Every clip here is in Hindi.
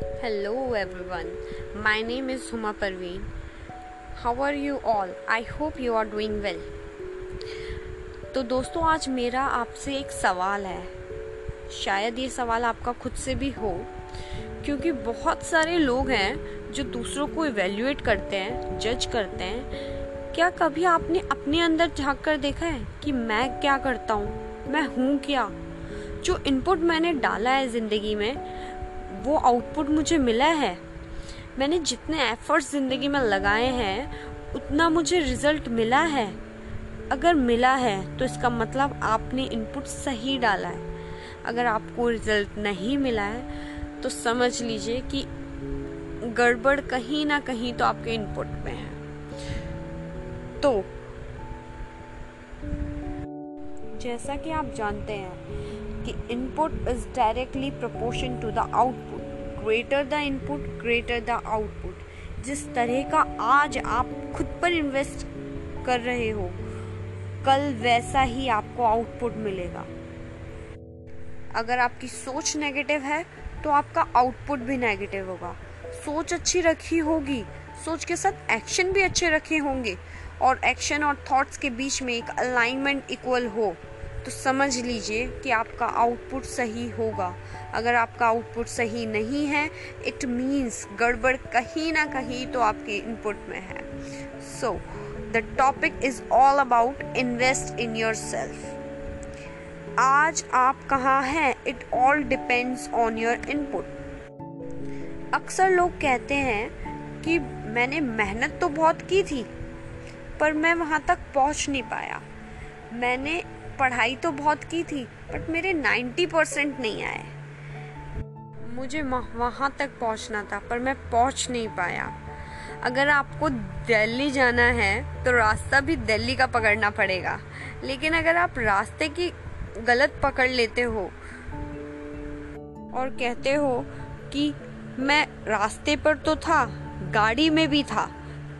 Hello everyone, my name is Huma Parveen. How are you all? I hope you are doing well. तो दोस्तों आज मेरा आपसे एक सवाल है शायद ये सवाल आपका खुद से भी हो क्योंकि बहुत सारे लोग हैं जो दूसरों को इवेल्युएट करते हैं जज करते हैं क्या कभी आपने अपने अंदर झाँक कर देखा है कि मैं क्या करता हूँ मैं हूँ क्या जो इनपुट मैंने डाला है ज़िंदगी में वो आउटपुट मुझे मिला है। मैंने जितने एफर्ट्स ज़िंदगी में लगाए हैं, उतना मुझे रिज़ल्ट मिला है। अगर मिला है तो इसका मतलब आपने इनपुट सही डाला है। अगर आपको रिज़ल्ट नहीं मिला है तो समझ लीजिए कि गड़बड़ कहीं ना कहीं तो आपके इनपुट में है। तो जैसा कि आप जानते हैं कि input is directly proportion to the output greater the input greater the output जिस तरह का आज आप खुद पर इन्वेस्ट कर रहे हो, कल वैसा ही आपको आउटपुट मिलेगा। अगर आपकी सोच नेगेटिव है तो आपका आउटपुट भी नेगेटिव होगा। सोच अच्छी रखी होगी। सोच के साथ एक्शन भी अच्छे रखे होंगे। और एक्शन और थॉट्स के बीच में एक अलाइनमेंट इक्वल हो। तो समझ लीजिए कि आपका आउटपुट सही होगा। अगर आपका आउटपुट सही नहीं है इट मीन्स गड़बड़ कहीं ना कहीं तो आपके इनपुट में है। So the topic is all about invest in yourself आज आप कहाँ हैं? It all depends on your input अक्सर लोग कहते हैं कि मैंने मेहनत तो बहुत की थी, पर मैं वहाँ तक पहुँच नहीं पाया। मैंने पढ़ाई तो बहुत की थी बट मेरे 90 परसेंट नहीं आए। मुझे वहाँ तक पहुँचना था, पर मैं पहुँच नहीं पाया। अगर आपको दिल्ली जाना है तो रास्ता भी दिल्ली का पकड़ना पड़ेगा। लेकिन अगर आप रास्ते की गलत पकड़ लेते हो और कहते हो कि मैं रास्ते पर तो था, गाड़ी में भी था,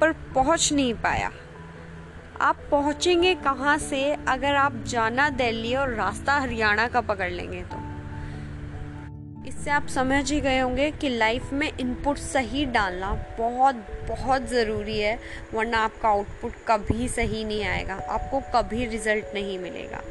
पर पहुँच नहीं पाया। आप पहुँचेंगे कहाँ से? अगर आप जाना दिल्ली और रास्ता हरियाणा का पकड़ लेंगे तो। इससे आप समझ ही गए होंगे कि लाइफ में इनपुट सही डालना बहुत बहुत ज़रूरी है, वरना आपका आउटपुट कभी सही नहीं आएगा, आपको कभी रिज़ल्ट नहीं मिलेगा।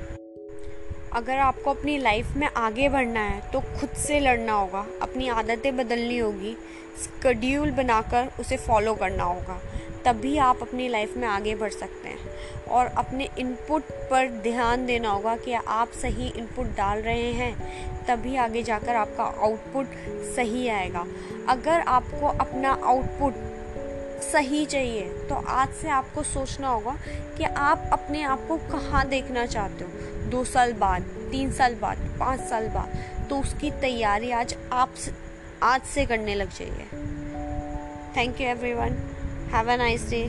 अगर आपको अपनी लाइफ में आगे बढ़ना है तो खुद से लड़ना होगा, अपनी आदतें बदलनी होगी स्कड्यूल बनाकर उसे फॉलो करना होगा, तभी आप अपनी लाइफ में आगे बढ़ सकते हैं। और अपने इनपुट पर ध्यान देना होगा कि आप सही इनपुट डाल रहे हैं, तभी आगे जाकर आपका आउटपुट सही आएगा। अगर आपको अपना आउटपुट सही चाहिए तो आज से आपको सोचना होगा कि आप अपने आप को कहाँ देखना चाहते हो। दो साल बाद, तीन साल बाद, पाँच साल बाद तो उसकी तैयारी आज आप आज से करने लग जाइए। Thank you everyone have a nice day.